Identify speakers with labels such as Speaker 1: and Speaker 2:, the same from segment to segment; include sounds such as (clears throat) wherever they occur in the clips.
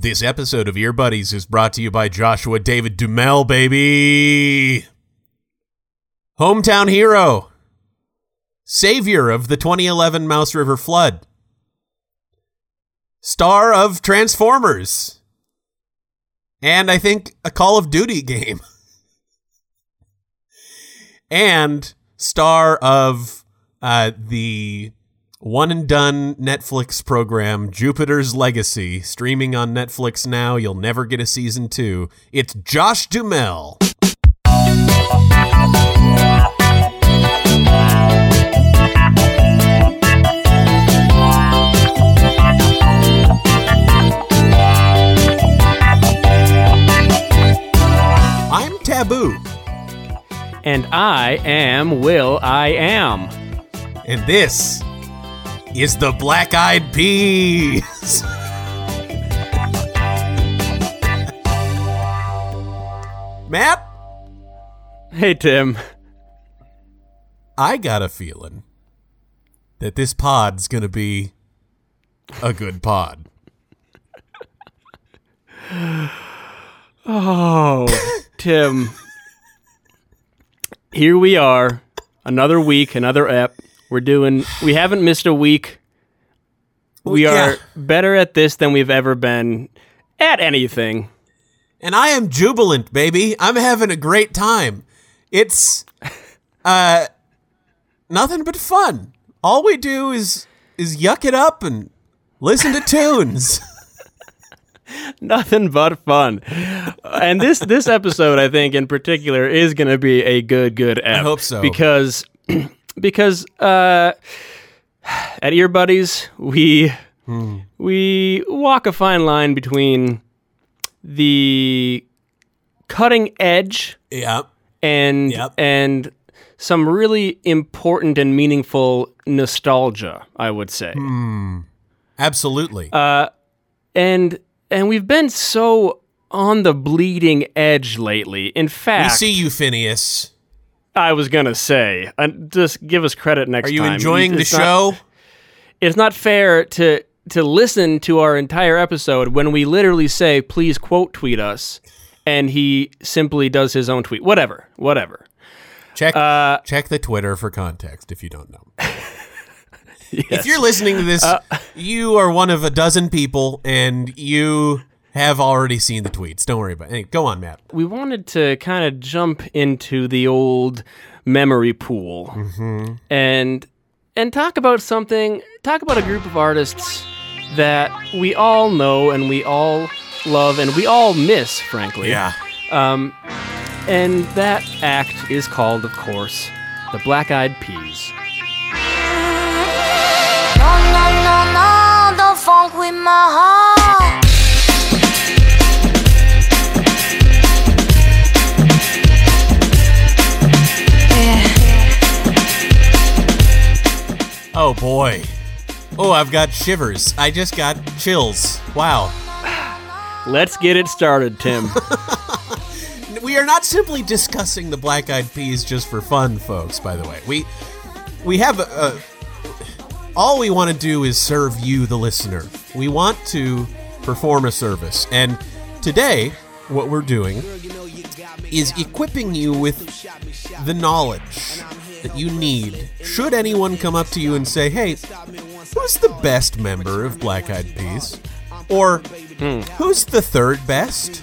Speaker 1: This episode of Ear Buddies is brought to you by Joshua David Duhamel, baby. Hometown hero. Savior of the 2011 Mouse River flood. Star of Transformers. And I think a Call of Duty game. (laughs) and star of uh, the one and done Netflix program Jupiter's Legacy, streaming on Netflix now. You'll never get a season two. It's Josh Duhamel. I'm Taboo,
Speaker 2: And I am Will I Am.
Speaker 1: and this is the Black Eyed Peas. (laughs) Matt,
Speaker 2: Hey, Tim.
Speaker 1: I got a feeling that this pod's gonna be a good pod.
Speaker 2: Oh, (laughs) Tim. Here we are. Another week, another ep. We're doing, we haven't missed a week. We
Speaker 1: Well,
Speaker 2: are
Speaker 1: yeah.
Speaker 2: better at this than we've ever been at anything.
Speaker 1: And I am jubilant, baby. I'm having a great time. It's uh nothing but fun. All we do is is yuck it up and listen to tunes. (laughs)
Speaker 2: Nothing but fun. And this this episode, I think, in particular, is going to be a good, good ep. I
Speaker 1: hope so.
Speaker 2: Because, (clears throat) because uh, at Ear Buddies, we
Speaker 1: Hmm.
Speaker 2: we walk a fine line between the cutting edge
Speaker 1: yeah.
Speaker 2: and
Speaker 1: Yep.
Speaker 2: and some really important and meaningful nostalgia, I would say.
Speaker 1: Hmm. Absolutely.
Speaker 2: Uh, and and we've been so on the bleeding edge lately. In fact, we
Speaker 1: see you, Phineas.
Speaker 2: I was gonna say, uh, just give us credit next
Speaker 1: Are you
Speaker 2: time.
Speaker 1: enjoying the
Speaker 2: It's not-
Speaker 1: show?
Speaker 2: it's not fair to to listen to our entire episode when we literally say, "Please quote tweet us," and he simply does his own tweet. Whatever, whatever.
Speaker 1: Check
Speaker 2: Uh,
Speaker 1: check the Twitter for context if you don't know.
Speaker 2: Yes. (laughs)
Speaker 1: If you're listening to this,
Speaker 2: Uh,
Speaker 1: you are one of a dozen people and you have already seen the tweets. Don't worry about it. Hey, go on, Matt.
Speaker 2: we wanted to kind of jump into the old memory pool
Speaker 1: Mm-hmm.
Speaker 2: and and talk about something talk about a group of artists that we all know and we all love and we all miss frankly Yeah. um, and that act is called of course the black eyed peas
Speaker 3: No, no, no,
Speaker 1: boy. Oh, I've got shivers. I just got chills. Wow.
Speaker 2: let's get it started tim (laughs)
Speaker 1: We are not simply discussing the Black Eyed Peas just for fun, folks. By the way, we we have a, a all we want to do is serve you, the listener. We want to perform a service, and today, what we're doing is equipping you with the knowledge that you need. Should anyone come up to you and say, "Hey, who's the best member of Black Eyed Peas?" or "Who's the third best?"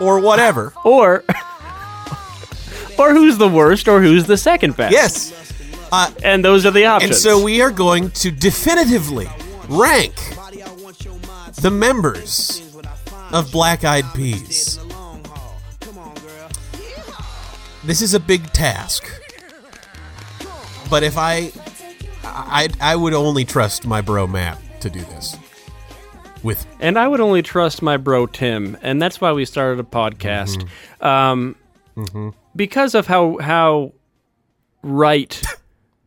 Speaker 1: or whatever.
Speaker 2: or (laughs) or who's the worst or who's the second best
Speaker 1: Yes.
Speaker 2: Uh, and those are the options
Speaker 1: And so we are going to definitively rank the members of Black Eyed Peas. This is a big task. But if I I I would only trust my bro Matt to do this. With
Speaker 2: And I would only trust my bro Tim, and that's why we started a podcast. Um, Because of how how right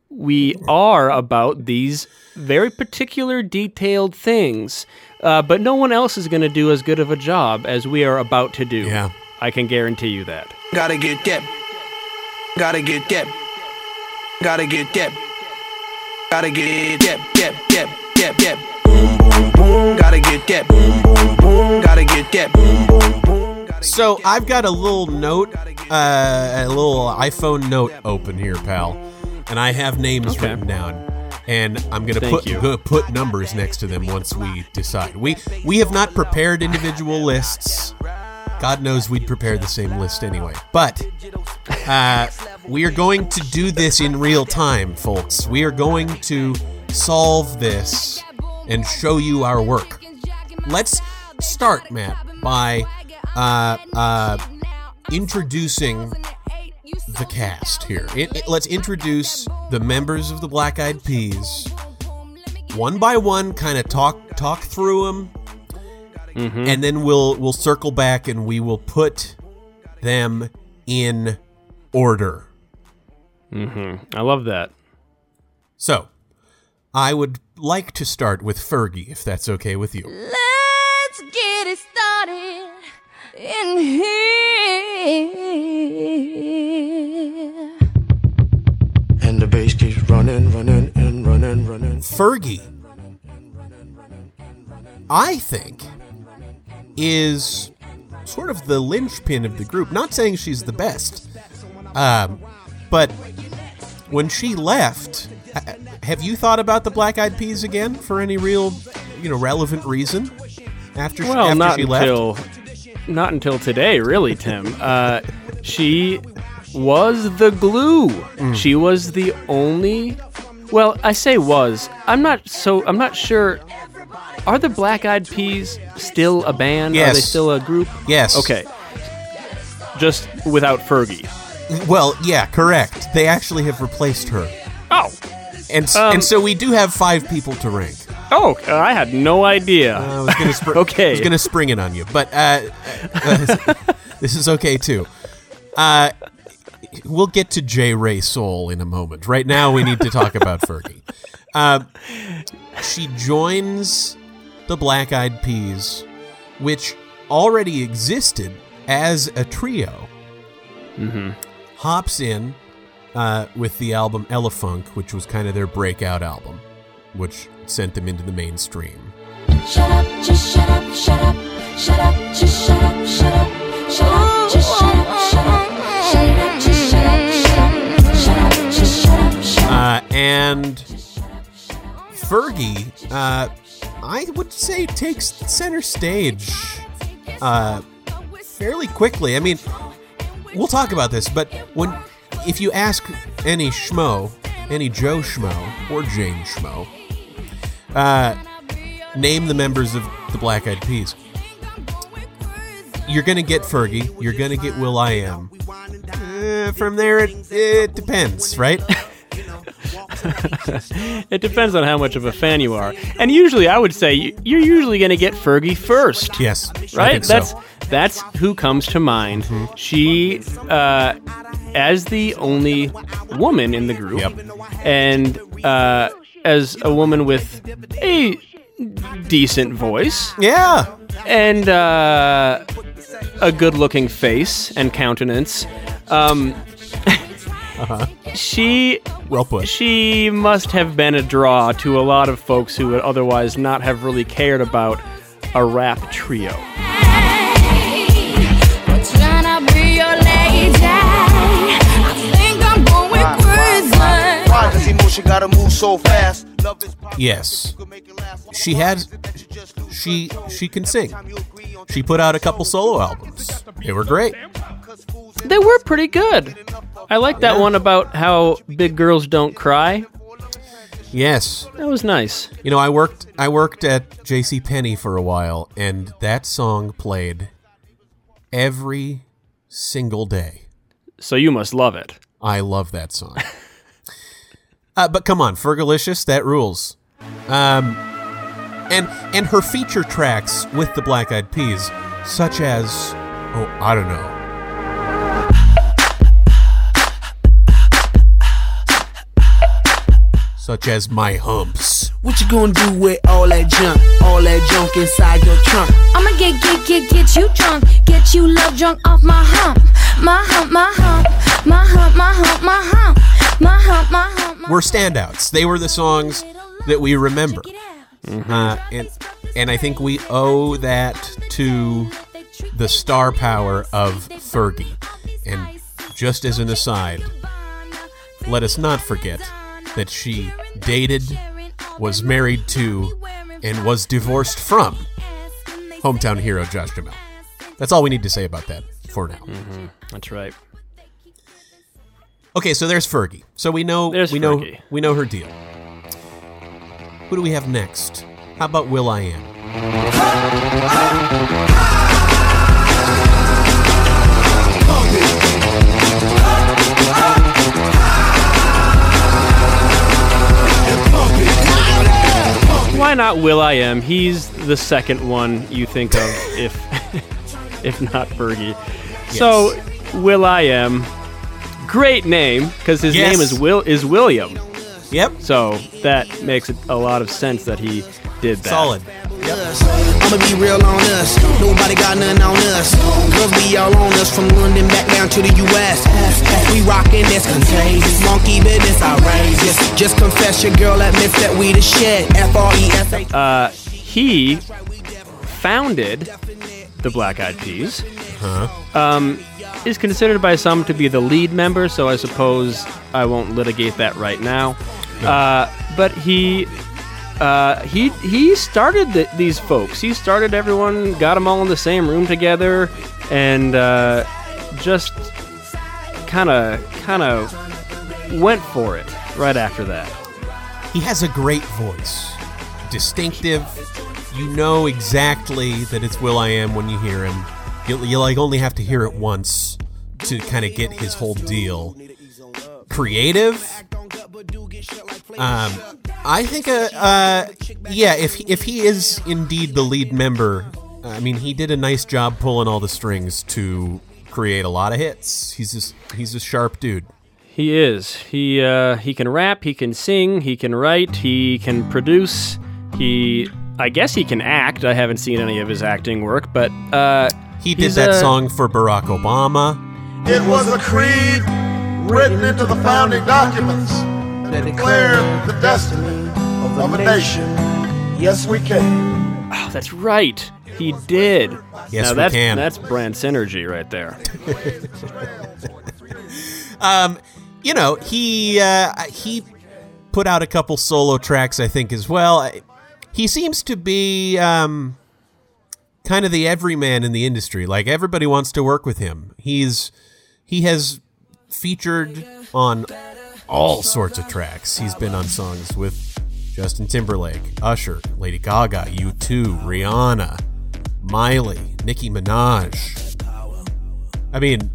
Speaker 2: we are about these very particular, detailed things. Uh, but no one else is going to do as good of a job as we are about to do.
Speaker 1: Yeah.
Speaker 2: I can guarantee you that.
Speaker 4: Gotta get that. Gotta get that. Gotta get that. Gotta get that. That. That. That. That. boom, boom, boom. Gotta get that boom, boom, boom. Gotta get that boom, boom, boom. Gotta
Speaker 1: So I've got a little note, uh, a little iPhone note open here, pal, and I have names
Speaker 2: Okay.
Speaker 1: written down, and I'm gonna
Speaker 2: Thank
Speaker 1: put
Speaker 2: you.
Speaker 1: gonna put numbers next to them once we decide. We we have not prepared individual lists. God knows we'd prepare the same list anyway, but uh, we are going to do this in real time, folks. We are going to solve this and show you our work. Let's start, Matt, by uh, uh, introducing the cast here. It, it- let's introduce the members of the Black Eyed Peas one by one. Kind of talk talk through them, Mm-hmm. and then we'll we'll circle back and we will put them in order. Mm-hmm.
Speaker 2: I love that.
Speaker 1: So, I would like to start with Fergie, if that's okay with you.
Speaker 3: Let's get it started in here.
Speaker 4: And the bass keeps running, running, and running, running.
Speaker 1: Fergie, I think, is sort of the linchpin of the group. Not saying she's the best, um, but when she left, have you thought about the Black Eyed Peas again for any real, you know, relevant reason? After she,
Speaker 2: Well,
Speaker 1: after
Speaker 2: not
Speaker 1: she left,
Speaker 2: until not until today, really, Tim. Uh, she was the glue.
Speaker 1: Mm.
Speaker 2: She was the only. Well, I say was. I'm not so. I'm not sure. Are the Black Eyed Peas still a band? Yes. Are they still a group?
Speaker 1: yes,
Speaker 2: Okay. Just without Fergie.
Speaker 1: Well, yeah, correct. They actually have replaced her,
Speaker 2: Oh.
Speaker 1: and
Speaker 2: Um,
Speaker 1: and so we do have five people to rank.
Speaker 2: Oh, I had no idea.
Speaker 1: I was gonna spr-
Speaker 2: Okay. (laughs)
Speaker 1: I was gonna spring it on you, but uh, uh, (laughs) this is okay too. Uh, we'll get to J. Rey Soul in a moment. Right now, we need to talk about Fergie. Uh, she joins the Black Eyed Peas, which already existed as a trio. Mm-hmm. Hops in uh, with the album Elephunk, which was kind of their breakout album, which sent them into the mainstream.
Speaker 3: Shut up, just shut up, shut up, shut up, just shut up, shut up, shut up, just shut up, shut up, shut up, just shut up, shut up, shut up, just shut up, shut up.
Speaker 1: Uh, and Fergie, uh, I would say takes center stage uh, fairly quickly. I mean, we'll talk about this, but when if you ask any schmo, any Joe schmo or Jane schmo, uh, name the members of the Black Eyed Peas. You're gonna get Fergie. You're gonna get Will I Am. Uh, from there, it, it depends, right? (laughs) (laughs)
Speaker 2: It depends on how much of a fan you are. And usually, I would say you- you're usually going to get Fergie first.
Speaker 1: Yes,
Speaker 2: right?
Speaker 1: think so.
Speaker 2: That's that's who comes to mind. She, uh, as the only woman in the group,
Speaker 1: Yep.
Speaker 2: and uh, as a woman with a decent voice
Speaker 1: Yeah.
Speaker 2: and uh, a good-looking face and countenance, um, (laughs) she
Speaker 1: Well put.
Speaker 2: she must have been a draw to a lot of folks who would otherwise not have really cared about a rap trio.
Speaker 3: Tryna be your lady. I think I'm going crazy.
Speaker 5: Why does emotion gotta move so fast? Love is power.
Speaker 1: Yes. She had she she can sing. She put out a couple solo albums. They were great.
Speaker 2: They were pretty good. I like that one about how big girls don't cry.
Speaker 1: Yes.
Speaker 2: That was nice.
Speaker 1: You know, I worked I worked at JC Penney for a while and that song played every single day.
Speaker 2: So you must love it.
Speaker 1: I love that song. (laughs) uh, but come on, Fergalicious, that rules. Um, and and her feature tracks with the Black Eyed Peas, such as oh, I don't know. Such as My Humps.
Speaker 6: What you gonna do with all that junk? All that junk inside your trunk?
Speaker 3: I'ma get, get, get, get you drunk. Get you love drunk off my hump. My hump, my hump. My hump, my hump, my hump. My hump, my hump. my
Speaker 1: Were standouts. They were the songs that we remember. uh, and and I think we owe that to the star power of Fergie. And just as an aside, let us not forget that she dated, was married to, and was divorced from hometown hero Josh Duhamel. That's all we need to say about that for now.
Speaker 2: That's right.
Speaker 1: Okay, so there's Fergie. So we know
Speaker 2: There's
Speaker 1: we know we know her deal. Who do we have next? How about Will I Am?
Speaker 2: Why not Will I Am? He's the second one you think of if (laughs) if not Fergie. So Will I Am, great name because his
Speaker 1: Yes.
Speaker 2: name is Will is William.
Speaker 1: Yep,
Speaker 2: So that makes it a lot of sense that he did that.
Speaker 1: solid.
Speaker 6: I'ma be real on us. Nobody got nothing on us. Girls be all on us from London back down to the US. We rockin' this contagious. Monkey business outrageous. Just confess your girl admits that we the shit. F R E S H.
Speaker 2: Uh, he founded the Black Eyed Peas. Um, is considered by some to be the lead member, so I suppose I won't litigate that right now. Uh, but he. Uh, he he started the, these folks. He started everyone, got them all in the same room together, and uh, just kind of kind of went for it right after that.
Speaker 1: He has a great voice, distinctive. You know exactly that it's Will I Am when you hear him. You, you like only have to hear it once to kind of get his whole deal. Creative. Um, I think, uh, uh, yeah, if if he is indeed the lead member, I mean, he did a nice job pulling all the strings to create a lot of hits. He's just he's a sharp dude.
Speaker 2: He is. He uh, he can rap. He can sing. He can write. He can produce. He, I guess, he can act. I haven't seen any of his acting work, but uh,
Speaker 1: He did
Speaker 2: he's
Speaker 1: that
Speaker 2: a-
Speaker 1: song for Barack Obama.
Speaker 7: It was a creed written into the founding documents that declared the destiny of a nation. Yes, we can.
Speaker 2: Oh, that's right. He did.
Speaker 1: Yes,
Speaker 2: now
Speaker 1: we
Speaker 2: that's,
Speaker 1: can.
Speaker 2: That's brand synergy right there. (laughs)
Speaker 1: Um, you know, he uh, he put out a couple solo tracks, I think, as well. He seems to be um, kind of the everyman in the industry. Like everybody wants to work with him. He's he has featured on all sorts of tracks. He's been on songs with Justin Timberlake, Usher, Lady Gaga, U2, Rihanna, Miley, Nicki Minaj. I mean,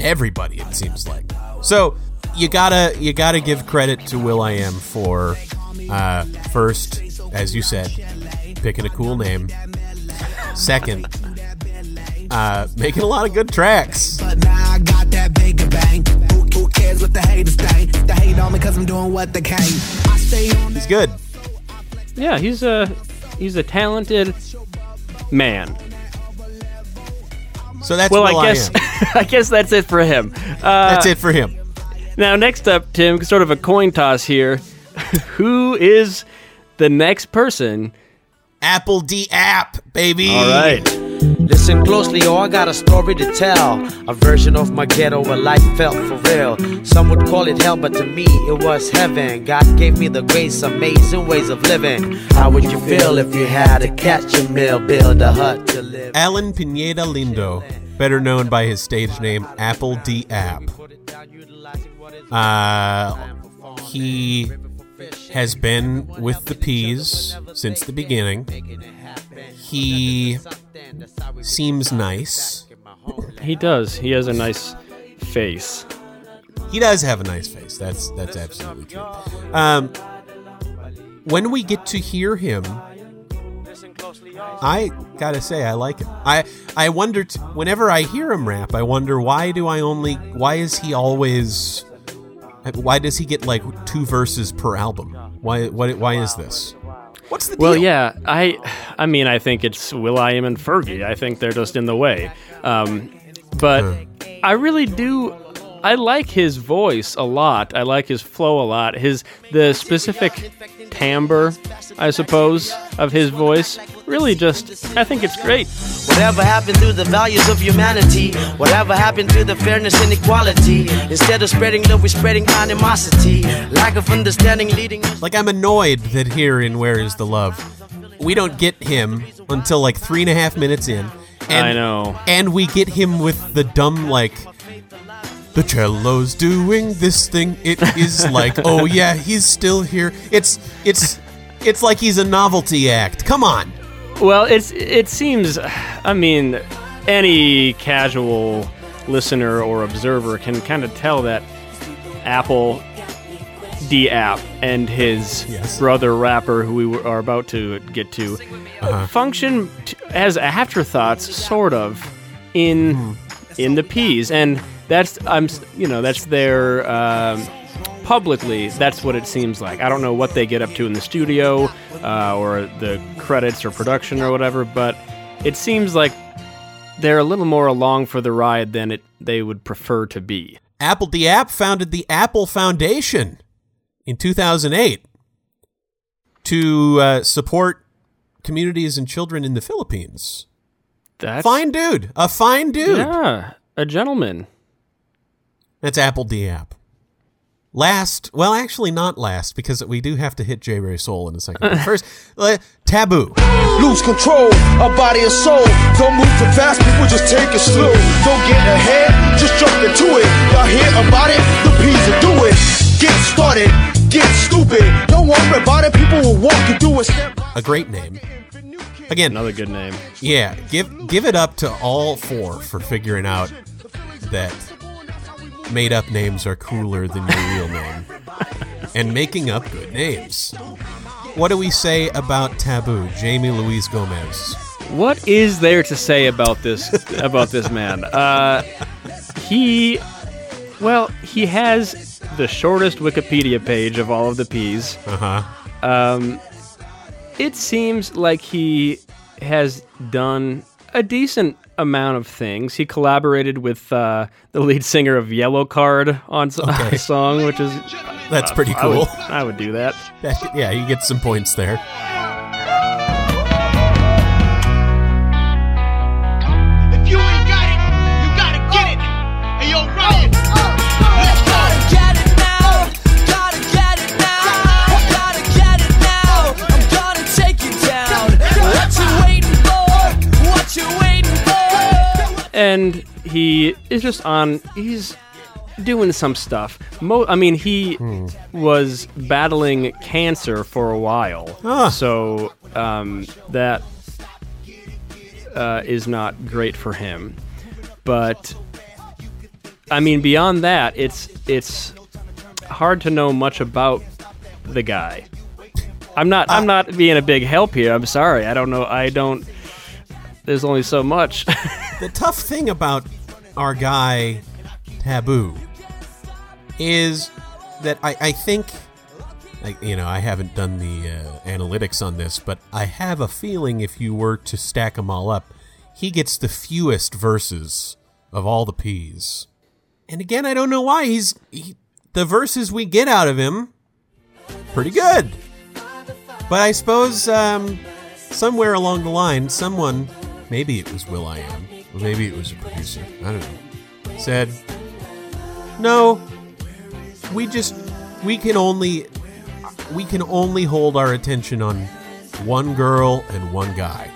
Speaker 1: everybody it seems like so you gotta you gotta give credit to will i am for uh first as you said picking a cool name second uh making a lot of good tracks
Speaker 6: But now I got that bigger bang. Who, who cares what the haters think? They hate on me cause I'm doing what they can. I stay on
Speaker 1: he's good
Speaker 2: Yeah, he's a he's a talented man.
Speaker 1: so that's
Speaker 2: Well, I guess
Speaker 1: am. (laughs)
Speaker 2: I guess that's it for him. Uh,
Speaker 1: that's it for him
Speaker 2: Now, next up, Tim, sort of a coin toss here. (laughs) Who is the next person?
Speaker 1: Apple d app baby
Speaker 2: All right.
Speaker 8: Listen closely, oh, I got a story to tell. A version of my ghetto where life felt for real. Some would call it hell, but to me it was heaven. God gave me the grace, amazing ways of living. How would you feel if you had to catch a meal, build a hut to live?
Speaker 1: Allan Pineda Lindo better known by his stage name apple d app uh he has been with the Peas since the beginning. He seems nice.
Speaker 2: He does. He has a nice face.
Speaker 1: He does have a nice face. That's that's absolutely true. Um, when we get to hear him, I gotta say I like him. I I wonder t- whenever I hear him rap, I wonder why do I only why is he always why does he get like two verses per album? Why what why is this? What's the
Speaker 2: Well, yeah, I, I mean, I think it's Will I Am and Fergie. I think they're just in the way. Um, but I really do I like his voice a lot. I like his flow a lot. His the specific timbre, I suppose, of his voice really just I think it's great.
Speaker 8: Whatever happened to the values of humanity? Whatever happened to the fairness and equality? Instead of spreading love, we're spreading animosity. Lack of understanding leading us.
Speaker 1: Like I'm annoyed that here in Where Is the Love, we don't get him until like three and a half minutes in. And,
Speaker 2: I know.
Speaker 1: And we get him with the dumb like the cello's doing this thing. It is (laughs) like, oh yeah, he's still here. It's it's it's like he's a novelty act. Come on.
Speaker 2: Well, it's it seems I mean any casual listener or observer can kind of tell that Apple D App and his
Speaker 1: Yes.
Speaker 2: brother rapper, who we are about to get to, uh-huh. function t- as afterthoughts, sort of, in hmm. in the Peas, and that's I'm you know that's their um, publicly. That's what it seems like. I don't know what they get up to in the studio uh, or the credits or production or whatever, but it seems like they're a little more along for the ride than it they would prefer to be.
Speaker 1: Apple the App founded the Apple Foundation in 2008 to uh, support communities and children in the Philippines.
Speaker 2: That's
Speaker 1: Fine dude, a fine dude.
Speaker 2: Yeah, a gentleman.
Speaker 1: That's Apple D App. Last, well, actually not last because we do have to hit J Rey Soul in a second. First, (laughs) uh, Taboo.
Speaker 5: Lose control of body and soul. Don't move too fast, people just take it slow. Don't get ahead, just jump into it. Y'all hear about it? The Peas will do it. Get started, get stupid. Don't worry about it, people will walk you through it. Step
Speaker 1: A great name. Again,
Speaker 2: Another good name.
Speaker 1: yeah, give give it up to all four for figuring out that made up names are cooler than your real name and making up good names. What do we say about Taboo, Jamie Louise Gomez?
Speaker 2: What is there to say about this about this man? Uh, he, well, he has the shortest Wikipedia page of all of the Peas.
Speaker 1: Uh huh.
Speaker 2: Um, it seems like he has done a decent amount of things. He collaborated with uh, the lead singer of Yellowcard on (laughs)
Speaker 1: Okay.
Speaker 2: a song, which is
Speaker 1: That's pretty
Speaker 2: I would,
Speaker 1: cool.
Speaker 2: I would do that.
Speaker 1: That- yeah, you get some points there.
Speaker 2: And he is just on he's doing some stuff. Mo- i mean he was battling cancer for a while.
Speaker 1: Ah.
Speaker 2: so um, that uh, is not great for him. But i mean beyond that it's it's hard to know much about the guy. I'm not i'm not being a big help here. I'm sorry. I don't know. I don't there's only so much (laughs)
Speaker 1: The tough thing about our guy Taboo is that I, I think, I, you know, I haven't done the uh, analytics on this, but I have a feeling if you were to stack them all up, he gets the fewest verses of all the Peas. And again, I don't know why he's he, the verses we get out of him pretty good. But I suppose um, somewhere along the line, someone, maybe it was Will I Am, or maybe it was a producer, I don't know, said, "No, we just we can only we can only hold our attention on one girl and one guy."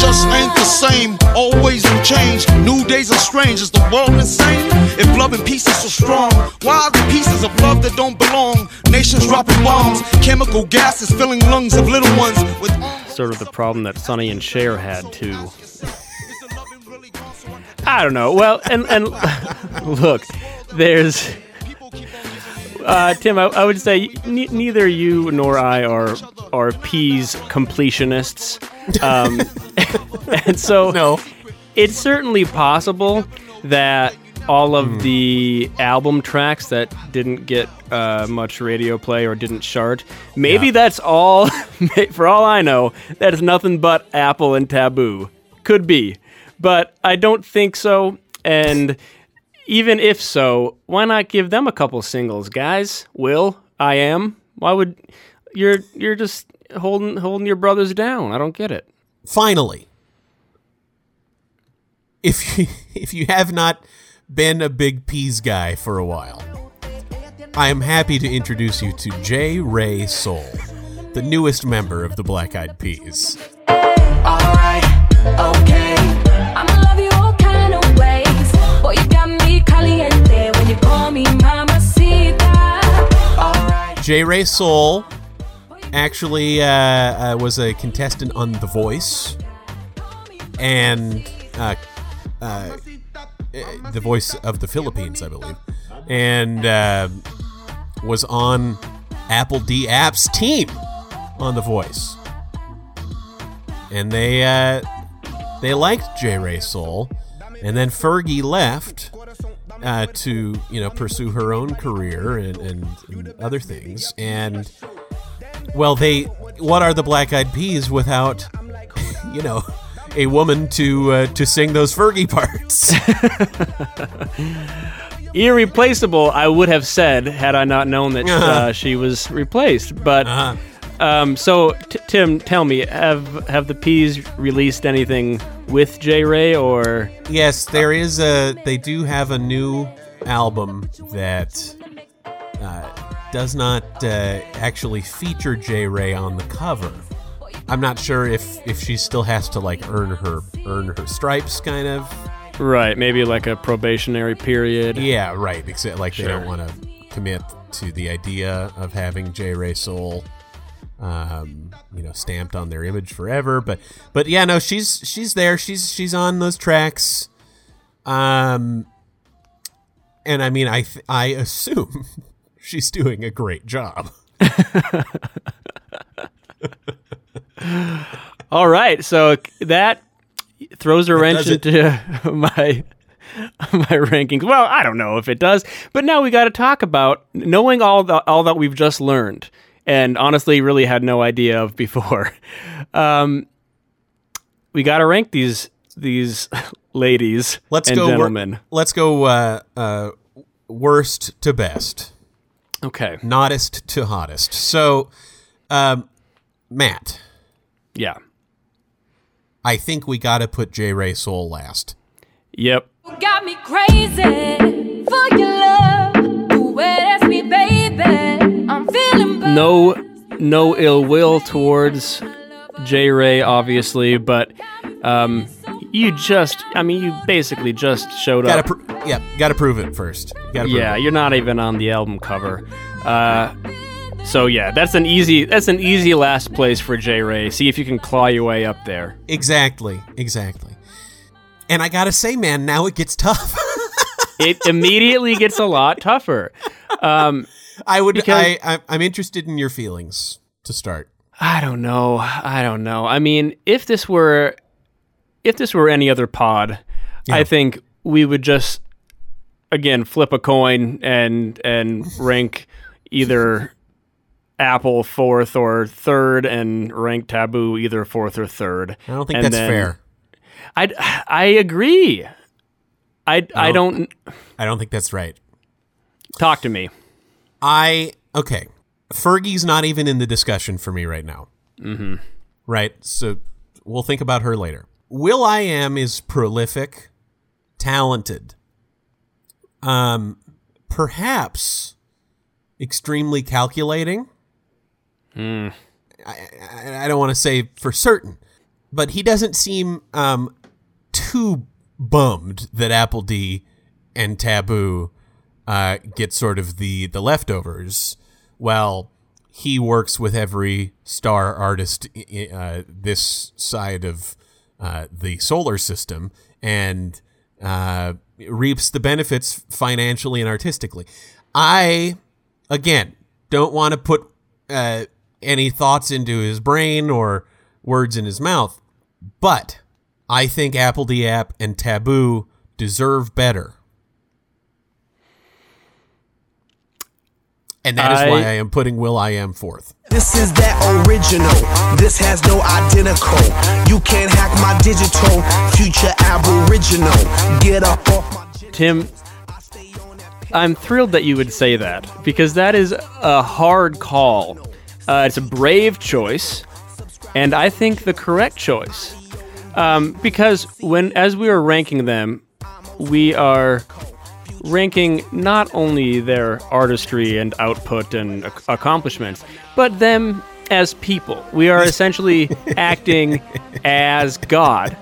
Speaker 9: Just ain't the same. Always new change. New days are strange. Is the world insane? If love and peace is so strong, why are the pieces of love that don't belong? Nations dropping bombs. Chemical gases filling lungs of little ones with.
Speaker 2: sort of the problem that Sonny and Cher had too. I don't know. Well, and and (laughs) look, there's uh, Tim. I, I would say ne- neither you nor I are are peas completionists, um, (laughs) and so
Speaker 1: No,
Speaker 2: it's certainly possible that all of the album tracks that didn't get uh, much radio play or didn't chart, maybe
Speaker 1: Yeah.
Speaker 2: that's all. (laughs) for all I know, that is nothing but Apple and Taboo. Could be, but I don't think so. And even if so, why not give them a couple singles, guys? Will I am? Why would you're you're just holding holding your brothers down? I don't get it.
Speaker 1: Finally, if you, (laughs) if you have not been a big peas guy for a while, I am happy to introduce you to J. Rey Soul, the newest member of the Black Eyed Peas.
Speaker 3: Alright, okay. I'ma love you all kind of ways. Boy, you got me caliente when you call me mamacita. Alright.
Speaker 1: J. Rey Soul actually uh, uh, was a contestant on The Voice, and uh, uh, the voice of the Philippines, I believe, and was on Apple D App's team on The Voice, and they uh, they liked J. Rey Soul, and then Fergie left uh, to you know pursue her own career and, and, and other things. And well, they what are the Black Eyed Peas without (laughs) you know a woman to uh, to sing those Fergie parts? (laughs)
Speaker 2: Irreplaceable, I would have said had I not known that
Speaker 1: Uh-huh.
Speaker 2: uh, she was replaced. But um, so, t- Tim, tell me, have have the Peas released anything with J. Rey or?
Speaker 1: yes, there is a. They do have a new album that uh, does not uh, actually feature J. Rey on the cover. I'm not sure if if she still has to like earn her earn her stripes, kind of.
Speaker 2: Right, maybe like a probationary period.
Speaker 1: Yeah, right. Except like they don't want to commit to the idea of having J. Rey Soul, um, you know, stamped on their image forever. But but yeah, no, she's she's there. She's she's on those tracks. Um, and I mean, I th- I assume (laughs) she's doing a great job. (laughs)
Speaker 2: All right, so that throws a wrench into (laughs) my my rankings. Well, I don't know if it does, but now we got to talk about knowing all the all that we've just learned, and honestly, really had no idea of before. (laughs) Um, we got to rank these these ladies
Speaker 1: Let's
Speaker 2: and
Speaker 1: go. wor-
Speaker 2: gentlemen.
Speaker 1: let's go. Uh, uh, worst to best,
Speaker 2: okay,
Speaker 1: nottest to hottest. So, um, Matt.
Speaker 2: yeah,
Speaker 1: I think we got to put J. Rey Soul last.
Speaker 2: yep.
Speaker 3: Got me crazy for your love. Ooh, me, baby. I'm feeling bad.
Speaker 2: no no ill will towards J Rey, obviously, but um, you just, I mean, you basically just showed
Speaker 1: Gotta
Speaker 2: up.
Speaker 1: pr- yeah, gotta prove it first.
Speaker 2: Yeah,
Speaker 1: it.
Speaker 2: you're not even on the album cover. Uh, so yeah, that's an easy that's an easy last place for J Rey. See if you can claw your way up there.
Speaker 1: exactly, exactly. And I gotta say, man, now it gets tough. (laughs)
Speaker 2: It immediately gets a lot tougher. Um,
Speaker 1: I would. I, I. I'm interested in your feelings to start.
Speaker 2: I don't know. I don't know. I mean, if this were if this were any other pod, I think we would just again flip a coin and and rank either Apple fourth or third and rank Taboo either fourth or third.
Speaker 1: I don't think
Speaker 2: And
Speaker 1: that's
Speaker 2: then-
Speaker 1: fair.
Speaker 2: I I agree. I I don't
Speaker 1: I don't think that's right.
Speaker 2: talk to me.
Speaker 1: I okay. Fergie's not even in the discussion for me right now. Mm-hmm. Right. So we'll think about her later. Will I am is prolific, talented, um, perhaps extremely calculating. I, I, I don't want to say for certain, but he doesn't seem um, too bummed that Apple D and Taboo uh, get sort of the the leftovers. Well, he works with every star artist uh, this side of uh, the solar system and uh, reaps the benefits financially and artistically. I, again, don't want to put uh, any thoughts into his brain or words in his mouth, but I think Apple D App and Taboo deserve better. And that is
Speaker 2: I-
Speaker 1: why I am putting Will I Am fourth.
Speaker 6: This is that original. This has no identical. You can't hack my digital. Future aboriginal. Get up off my.
Speaker 2: Tim, I'm thrilled that you would say that because that is a hard call. Uh, it's a brave choice, and I think the correct choice. Um, because when, as we are ranking them, we are ranking not only their artistry and output and ac- accomplishments, but them as people. We are essentially (laughs) acting as God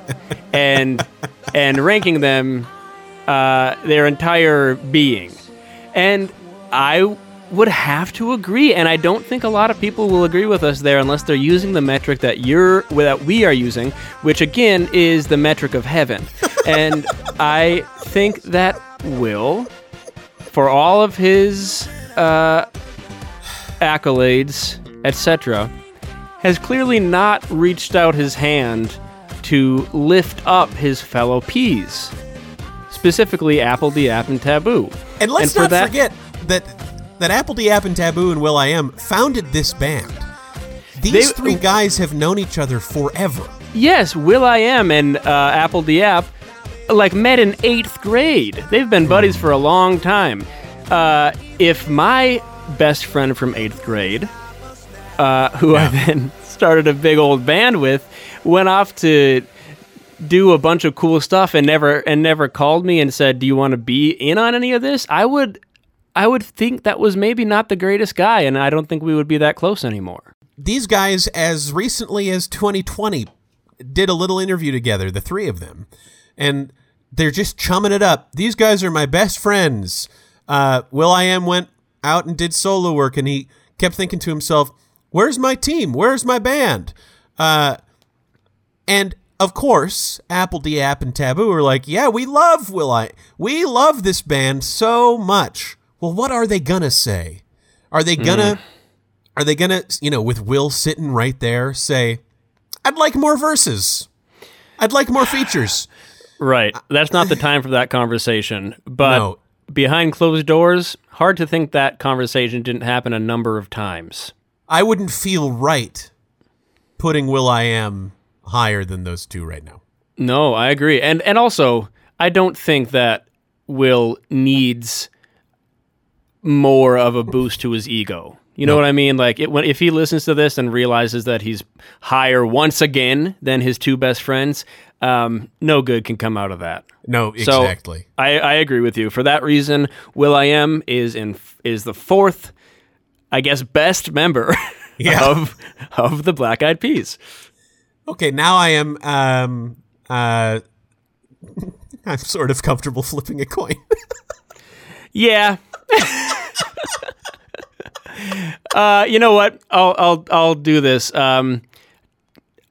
Speaker 2: and and ranking them uh, their entire being. And I would have to agree, and I don't think a lot of people will agree with us there unless they're using the metric that you're that we are using, which again is the metric of heaven. (laughs) and I think that Will, for all of his uh, accolades, etc., has clearly not reached out his hand to lift up his fellow peas, specifically Apple, the App, and Taboo.
Speaker 1: And let's
Speaker 2: for
Speaker 1: not
Speaker 2: that-
Speaker 1: forget that that Apple the App and Taboo and Will I Am founded this band. These
Speaker 2: They-
Speaker 1: three guys have known each other forever.
Speaker 2: Yes, Will I Am and uh, Apple the App like met in eighth grade. They've been buddies for a long time. Uh, if my best friend from eighth grade, uh, who I then (laughs) started a big old band with, went off to do a bunch of cool stuff and never and never called me and said, "Do you want to be in on any of this?" I would I would think that was maybe not the greatest guy and I don't think we would be that close anymore.
Speaker 1: These guys, as recently as 2020, did a little interview together, the three of them, and they're just chumming it up. These guys are my best friends. Uh, Will I Am went out and did solo work, and he kept thinking to himself, "Where's my team? Where's my band?" Uh, and of course, Apple D App and Taboo are like, "Yeah, we love Will I. We love this band so much." Well, what are they gonna say? Are they gonna? Are they gonna, you know, with Will sitting right there, say, "I'd like more verses. I'd like more features."
Speaker 2: Right. That's not the time for that conversation. But
Speaker 1: No.
Speaker 2: behind closed doors, hard to think that conversation didn't happen a number of times.
Speaker 1: I wouldn't feel right putting Will I Am higher than those two right now.
Speaker 2: No, I agree. And and also, I don't think that Will needs more of a boost to his ego. You know what I mean? Like it, when, if he listens to this and realizes that he's higher once again than his two best friends, um, no good can come out of that.
Speaker 1: No,
Speaker 2: So,
Speaker 1: exactly.
Speaker 2: I, I agree with you. For that reason, Will I Am is in is the fourth, I guess, best member (laughs)
Speaker 1: Yeah.
Speaker 2: of of the Black Eyed Peas.
Speaker 1: Okay, now I am. Um, uh, (laughs) I'm sort of comfortable flipping a coin. (laughs)
Speaker 2: Yeah. Uh, you know what? I'll I'll I'll do this. Um,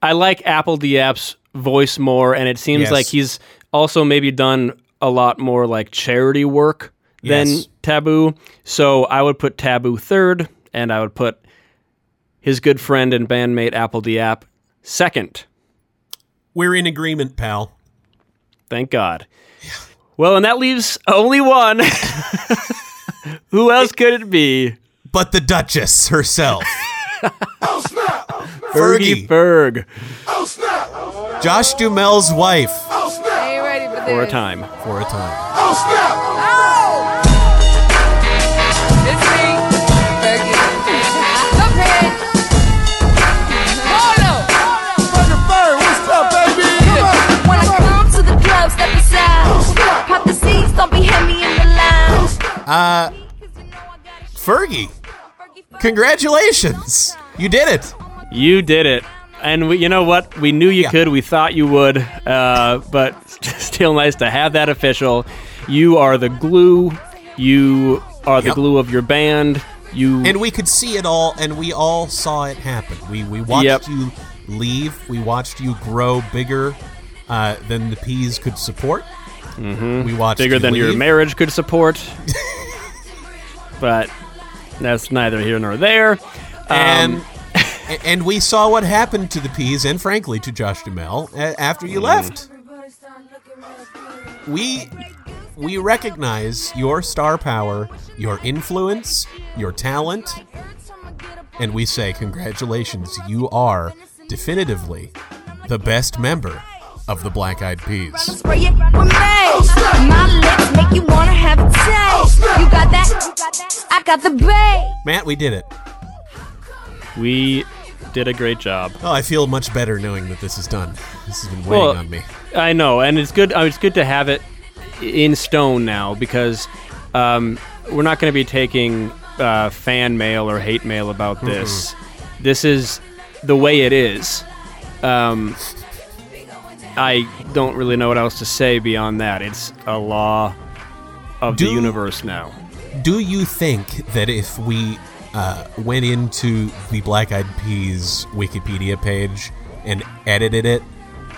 Speaker 2: I like Apple app's voice more, and it seems
Speaker 1: Yes.
Speaker 2: like he's also maybe done a lot more like charity work than
Speaker 1: Yes.
Speaker 2: Taboo. So I would put Taboo third, and I would put his good friend and bandmate Apple app second.
Speaker 1: We're in agreement, pal.
Speaker 2: Thank God. Well, and that leaves only one. (laughs) Who else could it be?
Speaker 1: But the Duchess herself, (laughs)
Speaker 2: Fergie
Speaker 1: Fergie,
Speaker 2: Ferg
Speaker 1: Josh Duhamel's wife,
Speaker 10: Ain't ready for this.
Speaker 2: for a time.
Speaker 1: for a time.
Speaker 10: It's me, Fergie. Look, Red. Hold up.
Speaker 7: what's up, baby?
Speaker 3: When I come to the club, step aside. Pop the seats, don't be hit me in the line.
Speaker 1: Uh, Fergie, congratulations! You did it.
Speaker 2: You did it. And we, you know what? We knew you
Speaker 1: Yeah.
Speaker 2: could. We thought you would. Uh, but (laughs) still nice to have that official. You are the glue. You are the
Speaker 1: Yep.
Speaker 2: glue of your band. You
Speaker 1: And we could see it all, and we all saw it happen. We we watched
Speaker 2: Yep.
Speaker 1: you leave. We watched you grow bigger uh, than the peas could support. Mm-hmm. We watched
Speaker 2: bigger
Speaker 1: you
Speaker 2: than your marriage could support. (laughs) but that's neither here nor there.
Speaker 1: and
Speaker 2: Um,
Speaker 1: a- (laughs) and we saw what happened to the peas, and frankly to Josh Duhamel a- after
Speaker 2: Mm.
Speaker 1: you left. We we recognize your star power, your influence, your talent, and we say congratulations. You are definitively the best member of the Black Eyed Peas.
Speaker 3: Spray it with me. My lips make you wanna have a taste. You got that? I got the bass.
Speaker 1: Matt, we did it.
Speaker 2: We did a great job.
Speaker 1: Oh, I feel much better knowing that this is done. This has been weighing
Speaker 2: Well,
Speaker 1: on me.
Speaker 2: I know, and it's good. uh, It's good to have it in stone now because um, we're not going to be taking uh, fan mail or hate mail about this. This is the way it is. Um, I don't really know what else to say beyond that. It's a law of
Speaker 1: Do-
Speaker 2: the universe now.
Speaker 1: Do you think that if we uh, went into the Black Eyed Peas Wikipedia page and edited it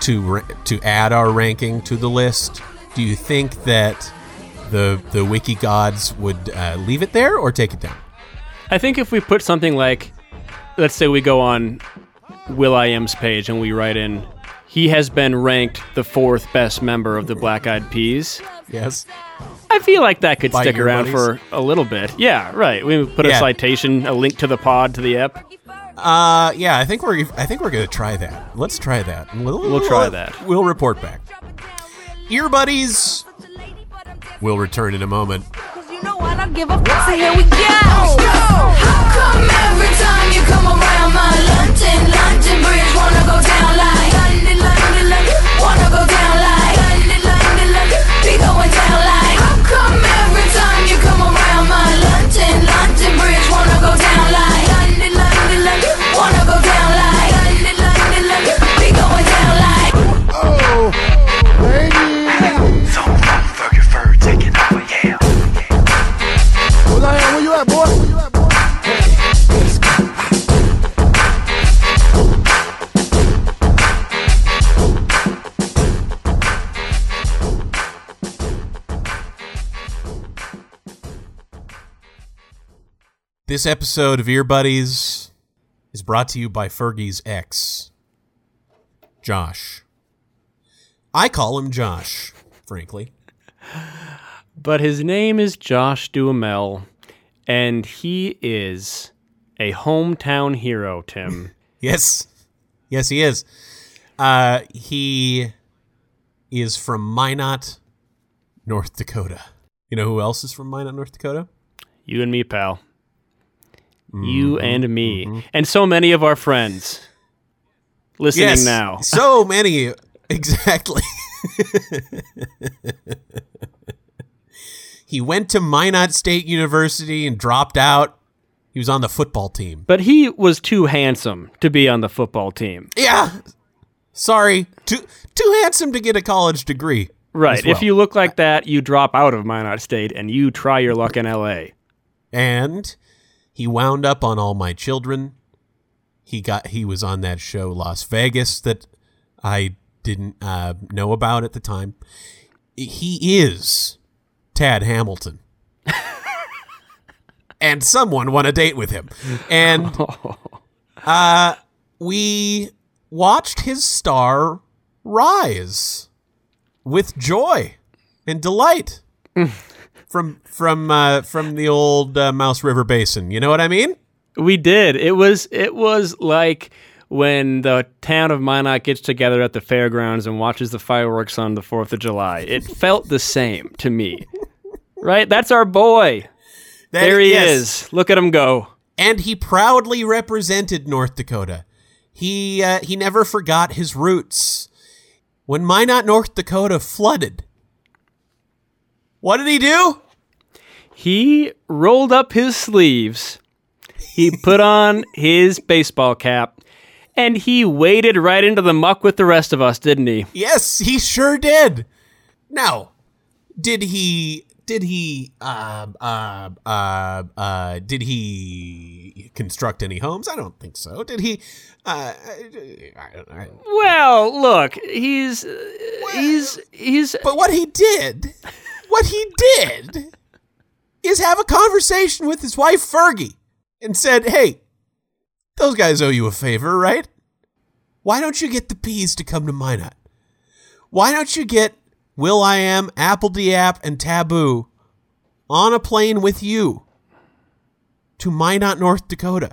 Speaker 1: to to add our ranking to the list, do you think that the the wiki gods would uh, leave it there or take it down?
Speaker 2: I think if we put something like, let's say we go on will.i.am's page and we write in, he has been ranked the fourth best member of the Black Eyed Peas.
Speaker 1: Yes.
Speaker 2: I feel like that could
Speaker 1: By
Speaker 2: stick around
Speaker 1: buddies?
Speaker 2: for a little bit. Yeah, right. We put a citation, a link to the pod to the app.
Speaker 1: Uh, yeah, I think we're I think we're gonna try that. Let's try that. We'll,
Speaker 2: We'll try that.
Speaker 1: We'll report back. Ear buddies. We'll return in a moment.
Speaker 3: You know I don't give a fuck. So here we go. How come every time you come around my London, London Bridge wanna go down like wanna go down like London, London, London, be going down like.
Speaker 1: This episode of Ear Buddies is brought to you by Fergie's ex, Josh. I call him Josh, frankly.
Speaker 2: But his name is Josh Duhamel, and he is a hometown hero, Tim. (laughs)
Speaker 1: Yes. Yes, he is. Uh, he is from Minot, North Dakota. You know who else is from Minot, North Dakota?
Speaker 2: you and me, pal. You
Speaker 1: Mm-hmm,
Speaker 2: and me. And so many of our friends listening
Speaker 1: yes,
Speaker 2: now. (laughs)
Speaker 1: so many. Exactly. (laughs) he went to Minot State University and dropped out. He was on the football team.
Speaker 2: But he was too handsome to be on the football team.
Speaker 1: Yeah. Sorry. Too too handsome to get a college degree.
Speaker 2: Right.
Speaker 1: well.
Speaker 2: If you look like that, you drop out of Minot State and you try your luck in LA.
Speaker 1: and he wound up on All My Children. He got he was on that show Las Vegas that I didn't uh, know about at the time. He is Tad Hamilton. (laughs) and someone won a date with him. And (laughs) uh we watched his star rise with joy and delight from from uh, from the old uh, Mouse River Basin. You know what I mean?
Speaker 2: We did. It was it was like when the town of Minot gets together at the fairgrounds and watches the fireworks on the 4th of July. It (laughs) felt the same to me. Right? That's our boy.
Speaker 1: That-
Speaker 2: there he
Speaker 1: yes.
Speaker 2: is. Look at him go.
Speaker 1: And he proudly represented North Dakota. He uh, he never forgot his roots. When Minot, North Dakota flooded, what did he do?
Speaker 2: He rolled up his sleeves. He put on his baseball cap and he waded right into the muck with the rest of us, didn't he?
Speaker 1: Yes, he sure did. Now, did he? Did he? Uh, uh, uh, uh, did he construct any homes? I don't think so. Did he? Uh, I, I,
Speaker 2: Well, look, he's uh, he's he's
Speaker 1: but what he did, what he did, is have a conversation with his wife Fergie, and said, "Hey, those guys owe you a favor, right? Why don't you get the peas to come to Minot? Why don't you get will.i.am, Apple App, and Taboo on a plane with you to Minot, North Dakota,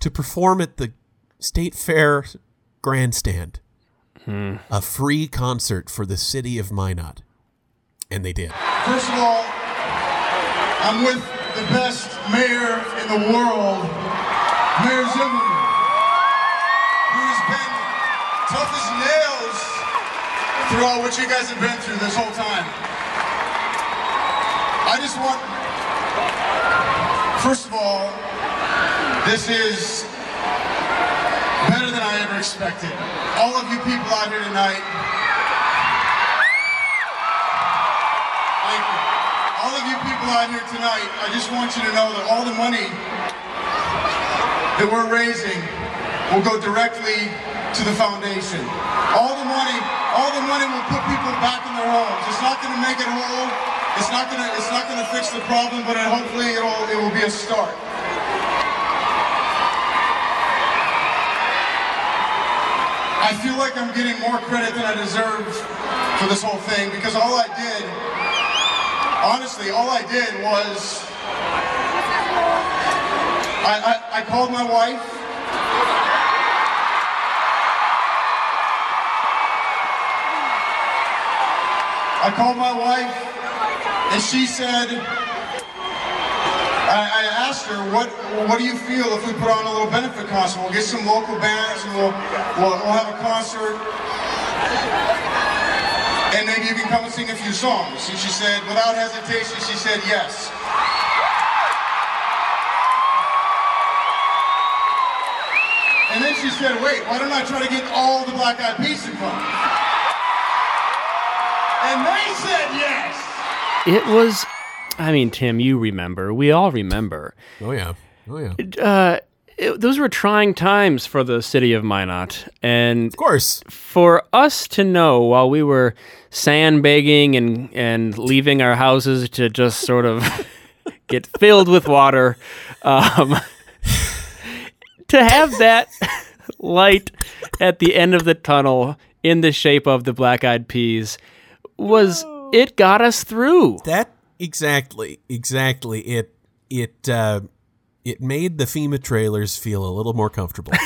Speaker 1: to perform at the State Fair grandstand? Hmm. a free concert for the city of Minot. And they did.
Speaker 7: First of all, I'm with the best mayor in the world, Mayor Zimmerman, who has been tough as nails throughout what you guys have been through this whole time. I just want, first of all, this is better than I ever expected. All of you people out here tonight, All of you people out here tonight, I just want you to know that all the money that we're raising will go directly to the foundation. All the money, all the money will put people back in their homes. It's not going to make it whole. It's not going to. It's not going to fix the problem, but hopefully it'll. It will be a start. I feel like I'm getting more credit than I deserve for this whole thing because all I did, honestly, all I did was I, I, I called my wife. I called my wife and she said, I, I asked her, what, what do you feel if we put on a little benefit concert? We'll get some local bands and we'll, we'll, we'll have a concert. And maybe you can come and sing a few songs. And she said, without hesitation, she said yes. And then she said, wait, why don't I try to get all the Black Eyed Peas to come? And they said yes.
Speaker 2: It was, I mean, Tim, you remember. We all remember.
Speaker 1: Oh, yeah. Oh, yeah.
Speaker 2: Uh, it, those were trying times for the city of Minot. And
Speaker 1: Of course.
Speaker 2: for us to know while we were sandbagging and, and leaving our houses to just sort of (laughs) get filled with water, um, (laughs) to have that (laughs) light at the end of the tunnel in the shape of the black eyed peas was it got us through.
Speaker 1: That exactly, exactly. It it uh, it made the FEMA trailers feel a little more comfortable. (laughs)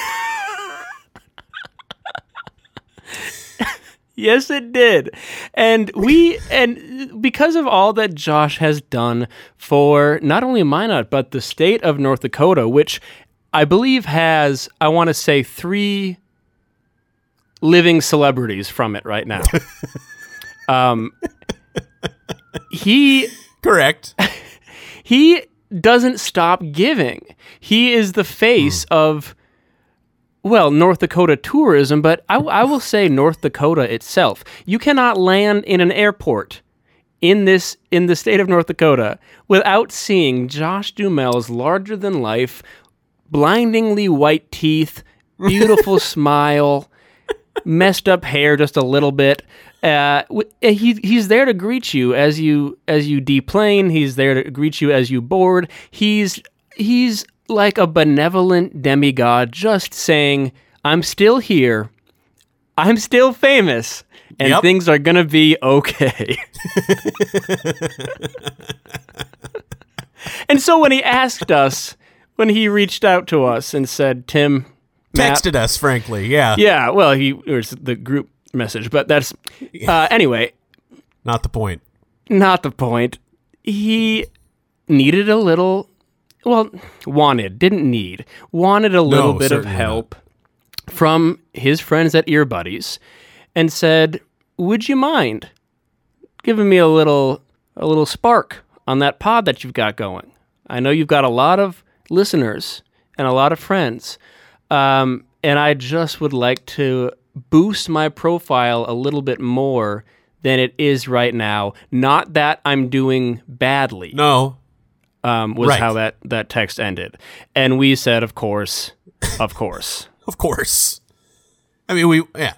Speaker 2: Yes, it did. And we, and because of all that Josh has done for not only Minot, but the state of North Dakota, which I believe has, I want to say, three living celebrities from it right now. (laughs) um, he
Speaker 1: Correct. (laughs)
Speaker 2: he doesn't stop giving. He is the face hmm. of well, North Dakota tourism, but I, I will say North Dakota itself. You cannot land in an airport in this in the state of North Dakota without seeing Josh Duhamel's larger than life, blindingly white teeth, beautiful (laughs) smile, messed up hair just a little bit. Uh, he he's there to greet you as you as you deplane. He's there to greet you as you board. He's he's like a benevolent demigod, just saying, "I'm still here. I'm still famous." And
Speaker 1: Yep.
Speaker 2: things are gonna be okay. (laughs) and so when he asked us, when he reached out to us and said, "Tim, Matt,
Speaker 1: Texted us, frankly. Yeah.
Speaker 2: yeah, well, he was the group message, but that's uh, anyway,
Speaker 1: Not the point.
Speaker 2: not the point. He needed a little, well, wanted, didn't need, wanted a little bit of
Speaker 1: certainly not.
Speaker 2: help from his friends at Ear Buddies, and said, "Would you mind giving me a little, a little spark on that pod that you've got going? I know you've got a lot of listeners and a lot of friends." Um, and I just would like to boost my profile a little bit more than it is right now. Not that I'm doing badly.
Speaker 1: No.
Speaker 2: Um, was
Speaker 1: Right.
Speaker 2: how that, that text ended. And we said, of course, of course. (laughs)
Speaker 1: Of course. I mean, we yeah,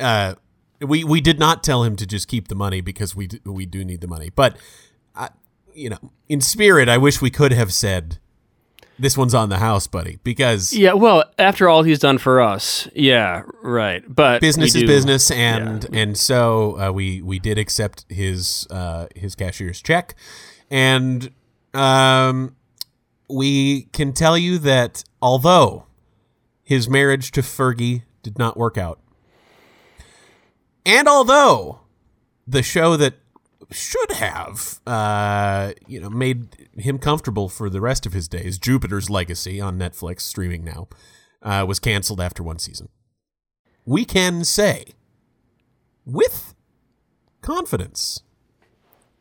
Speaker 1: uh, we we did not tell him to just keep the money because we do, we do need the money. But I, you know, in spirit, I wish we could have said this one's on the house, buddy, because
Speaker 2: Yeah, well, after all he's done for us, yeah, right. But
Speaker 1: business is business, and and so uh, we we did accept his uh, his cashier's check, and um, we can tell you that although his marriage to Fergie did not work out, And although the show that should have, uh, you know, made him comfortable for the rest of his days, Jupiter's Legacy on Netflix, streaming now, uh, was canceled after one season. We can say with confidence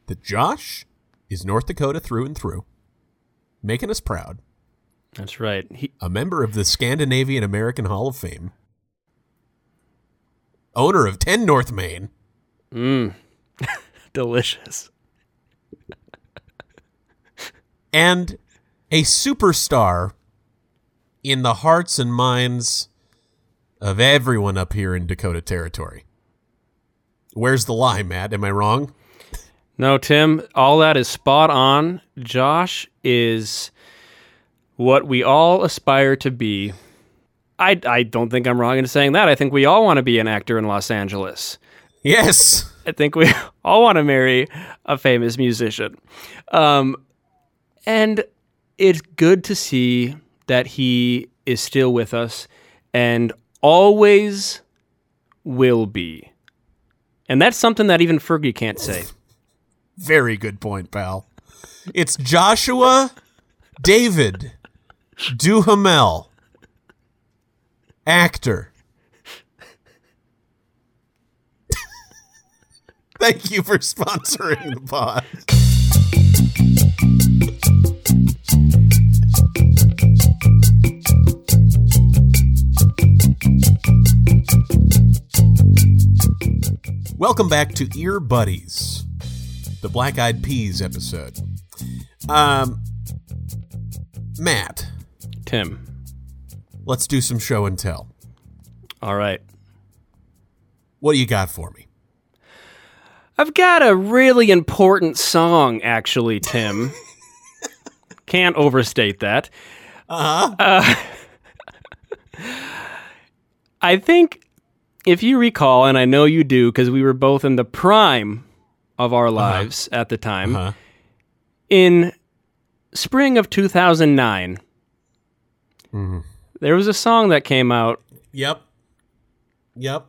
Speaker 1: that Josh is North Dakota through and through, making us proud.
Speaker 2: That's right. He,
Speaker 1: a member of the Scandinavian American Hall of Fame, owner of 10 North Main,
Speaker 2: mm, delicious.
Speaker 1: and a superstar in the hearts and minds of everyone up here in Dakota Territory. Where's the lie, Matt? Am I wrong?
Speaker 2: No, Tim, all that is spot on. Josh is what we all aspire to be. I, I don't think I'm wrong in saying that. I think we all want to be an actor in Los Angeles.
Speaker 1: Yes.
Speaker 2: I think we (laughs) all want to marry a famous musician. Um, and it's good to see that he is still with us and always will be. And that's something that even Fergie can't say.
Speaker 1: Very good point, pal. It's Joshua David Duhamel, actor. Thank you for sponsoring the pod. Welcome back to Ear Buddies, the Black Eyed Peas episode. Um, Matt,
Speaker 2: Tim,
Speaker 1: let's do some show and tell.
Speaker 2: All right.
Speaker 1: What do you got for me?
Speaker 2: I've got a really important song, actually, Tim. Can't overstate that.
Speaker 1: Uh-huh.
Speaker 2: Uh (laughs) I think if you recall, and I know you do because we were both in the prime of our lives at the time,
Speaker 1: Uh-huh.
Speaker 2: in spring of 2009,
Speaker 1: Mhm.
Speaker 2: there was a song that came out,
Speaker 1: Yep. Yep.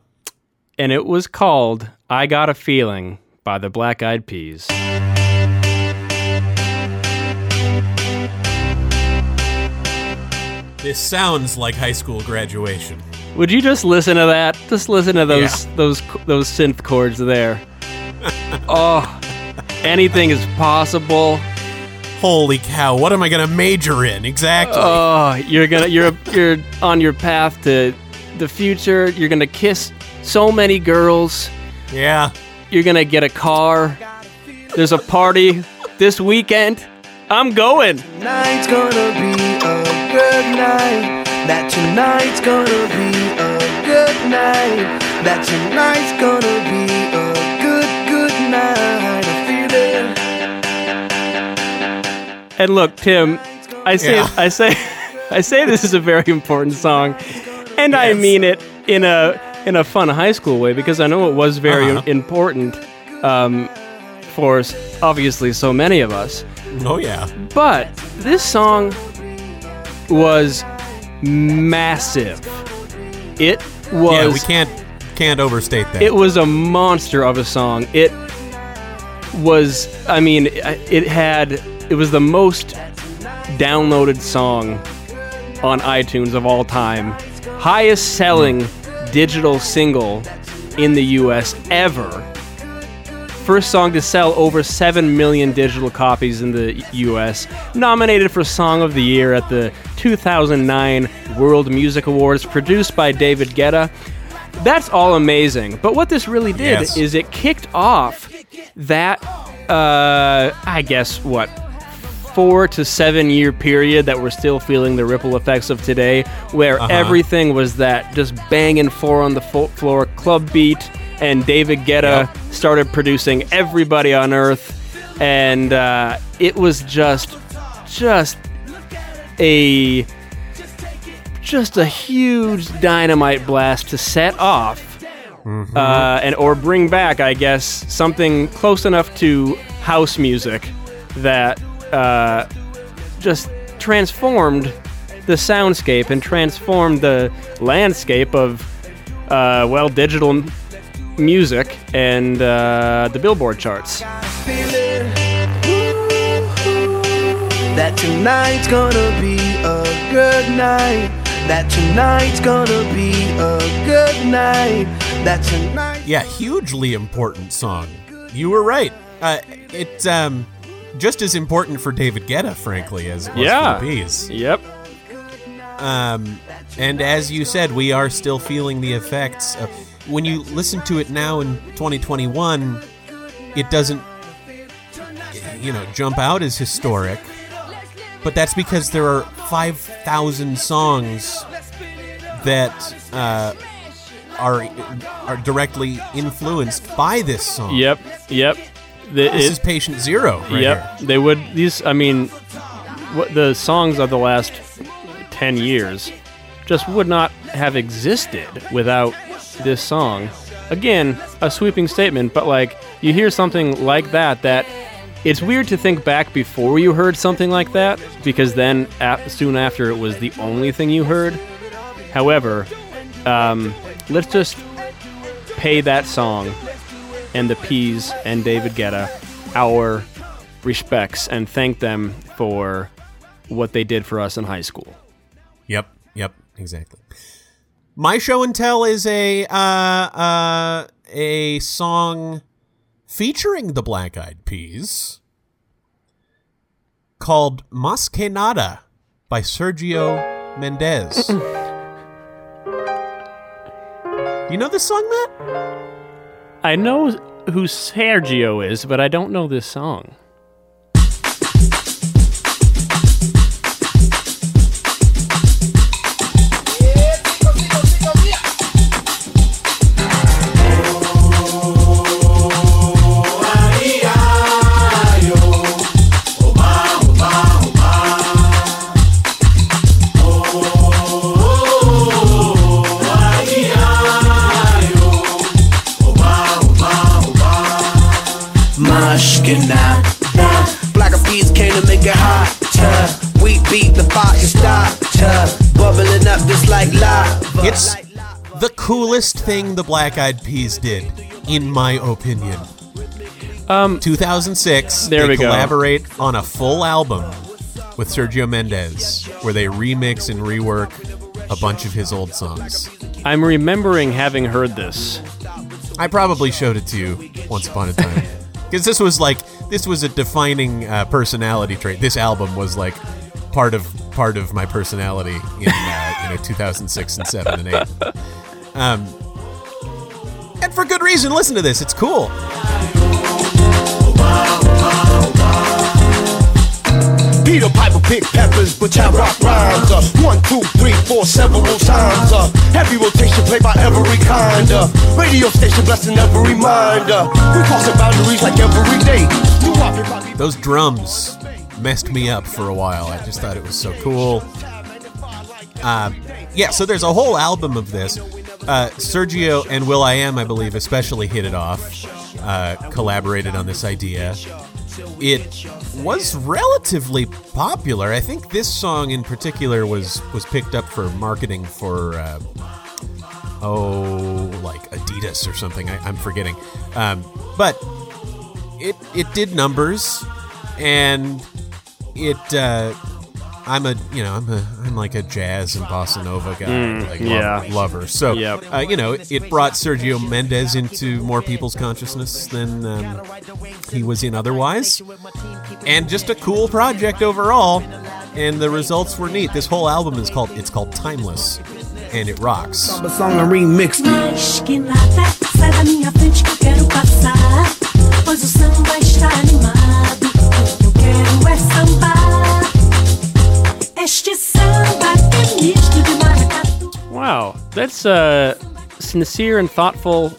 Speaker 2: and it was called I Gotta Feeling by the Black Eyed Peas.
Speaker 1: This sounds like high school graduation.
Speaker 2: Would you just listen to that? Just listen to those those those synth chords there. (laughs) oh, anything is possible.
Speaker 1: Holy cow! What am I going to major in exactly?
Speaker 2: Oh, you're gonna you're you're on your path to the future. You're gonna kiss so many girls.
Speaker 1: yeah.
Speaker 2: You're gonna get a car. There's a party this weekend. I'm going.
Speaker 11: Tonight's gonna be a good night. That tonight's gonna be a good night. That tonight's gonna be a good, good night. I feel it.
Speaker 2: And look, Tim, I say
Speaker 1: Yeah.
Speaker 2: I say (laughs) I say this is a very important song, and I mean it in a in a fun high school way because I know it was very
Speaker 1: Uh-huh.
Speaker 2: important um, for obviously so many of us.
Speaker 1: Oh yeah.
Speaker 2: But this song was massive. It was
Speaker 1: yeah, we can't can't overstate that.
Speaker 2: it was a monster of a song. It was, I mean, it had, it was the most downloaded song on iTunes of all time. Highest selling digital single in the US ever. First song to sell over 7 million digital copies in the US. Nominated for Song of the Year at the 2009 World Music Awards, produced by David Guetta. That's all amazing. But what this really did
Speaker 1: Yes.
Speaker 2: is it kicked off that, uh, I guess, what, four to seven year period that we're still feeling the ripple effects of today, where
Speaker 1: Uh-huh.
Speaker 2: everything was that just banging four on the fo- floor club beat, and David Guetta started producing everybody on earth, and uh, it was just, just a just a huge dynamite blast to set off uh, and or bring back, I guess, something close enough to house music that uh, just transformed the soundscape and transformed the landscape of uh, well digital music and uh, the Billboard charts.
Speaker 11: feeling that tonight's gonna be a good night. That tonight's gonna be a good night. That tonight.
Speaker 1: Yeah, hugely important song. You were right. Uh, it's um, just as important for David Guetta, frankly, as it was
Speaker 2: Yeah.
Speaker 1: for the Peas.
Speaker 2: Yep.
Speaker 1: Um, and as you said, we are still feeling the effects. Of, when you listen to it now in 2021, it doesn't, you know, jump out as historic. But that's because there are 5,000 songs that uh, are are directly influenced by this song.
Speaker 2: Yep. Yep. The,
Speaker 1: This
Speaker 2: it-
Speaker 1: is Patient Zero. Right
Speaker 2: yep.
Speaker 1: here.
Speaker 2: They would these. I mean, what the songs of the last ten years just would not have existed without this song. Again, a sweeping statement, but like you hear something like that, that it's weird to think back before you heard something like that because then ap- soon after it was the only thing you heard. However, um, let's just pay that song and the Peas and David Guetta our respects and thank them for what they did for us in high school.
Speaker 1: Yep, yep, exactly. My show and tell is a uh, uh, a song featuring the Black Eyed Peas called Mas Que Nada by Sergio Mendes. (laughs) you know this song, Matt?
Speaker 2: I know who Sergio is, but I don't know this song.
Speaker 1: Coolest thing the Black Eyed Peas did, in my opinion.
Speaker 2: Um,
Speaker 1: 2006.
Speaker 2: There
Speaker 1: they
Speaker 2: we go.
Speaker 1: collaborate on a full album with Sergio Mendes, where they remix and rework a bunch of his old songs.
Speaker 2: I'm remembering having heard this.
Speaker 1: I probably showed it to you once upon a time (laughs) because this was like this was a defining uh, personality trait. This album was like part of part of my personality in uh, you know 2006 and 7 and 8. (laughs) Um, and for good reason. Listen to this; it's cool.
Speaker 5: Peter Piper pick peppers, but I rock rhymes. Uh, one, two, three, four, several times. Uh, heavy rotation played by every kind. Uh, radio station blessing every mind. Uh, we crossing boundaries like every day. New Bobby, Bobby.
Speaker 1: Those drums messed me up for a while. I just thought it was so cool. Uh, yeah, so there's a whole album of this. Uh, Sergio and will.i.am, I believe, especially hit it off. Uh, collaborated on this idea. It was relatively popular. I think this song in particular was was picked up for marketing for uh, oh, like Adidas or something. I, I'm forgetting, um, but it it did numbers, and it. I'm a you know I'm a I'm like a jazz and bossa nova guy,
Speaker 2: Mm,
Speaker 1: like
Speaker 2: yeah.
Speaker 1: lover, lover. So
Speaker 2: Yep.
Speaker 1: uh, you know it, it brought Sergio Mendes into more people's consciousness than um, he was in otherwise, and just a cool project overall. And the results were neat. This whole album is called it's called Timeless, and it rocks.
Speaker 11: Samba song and remixed.
Speaker 12: Mas que nada, sai da minha frente que eu quero passar. Pois o samba está animado. O que eu quero é sambar.
Speaker 2: Wow, that's a sincere and thoughtful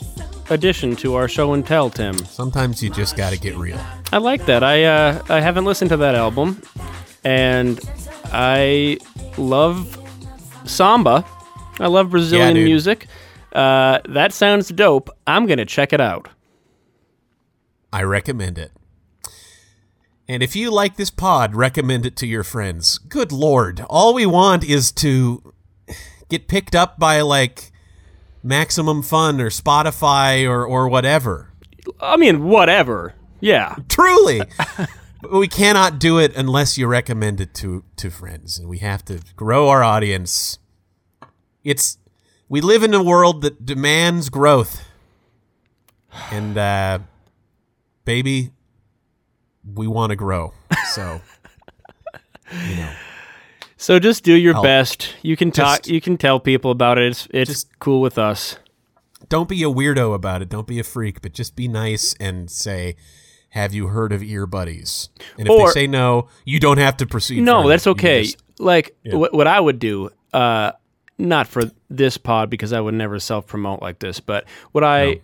Speaker 2: addition to our show and tell, Tim.
Speaker 1: Sometimes you just got to get real.
Speaker 2: I like that. I uh, I haven't listened to that album, and I love samba. I love Brazilian
Speaker 1: dude.
Speaker 2: music. Uh, that sounds dope. I'm gonna check it out.
Speaker 1: I recommend it. And if you like this pod, recommend it to your friends. Good lord. All we want is to get picked up by like Maximum Fun or Spotify or or whatever.
Speaker 2: I mean, whatever. Yeah.
Speaker 1: Truly. (laughs) we cannot do it unless you recommend it to to friends and we have to grow our audience. It's we live in a world that demands growth. And uh baby we want to grow. So you know.
Speaker 2: So just do your
Speaker 1: I'll-
Speaker 2: best. You can talk.
Speaker 1: just-
Speaker 2: you can tell people about it. It's it's cool with us.
Speaker 1: Don't be a weirdo about it. Don't be a freak, but just be nice and say, "Have you heard of ear buddies?" And if
Speaker 2: Or-
Speaker 1: they say no, you don't have to proceed.
Speaker 2: No,
Speaker 1: further.
Speaker 2: that's okay.
Speaker 1: just-
Speaker 2: like
Speaker 1: Yeah.
Speaker 2: what what I would do, uh, not for this pod because I would never self promote like this, but what I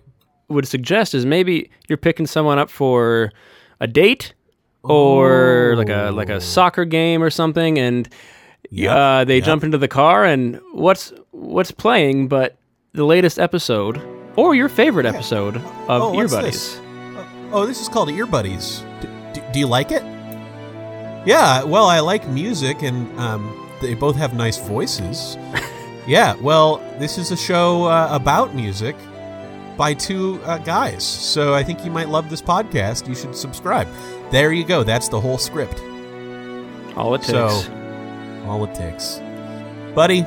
Speaker 2: would suggest is maybe you're picking someone up for a date or like a like a soccer game or something, and
Speaker 1: Yep,
Speaker 2: uh, they
Speaker 1: yep.
Speaker 2: jump into the car and what's what's playing, but the latest episode or your favorite episode of
Speaker 1: Oh,
Speaker 2: Ear Buddies.
Speaker 1: this? Oh, this is called Ear Buddies. D- d- do you like it? Yeah. Well, I like music, and um, they both have nice voices. (laughs) yeah. Well, this is a show uh, about music by two uh, guys, so I think you might love this podcast. You should subscribe. There you go. That's the whole script.
Speaker 2: All it takes.
Speaker 1: So, all it takes, buddy.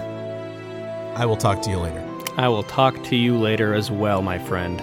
Speaker 1: I will talk to you later.
Speaker 2: I will talk to you later as well, my friend.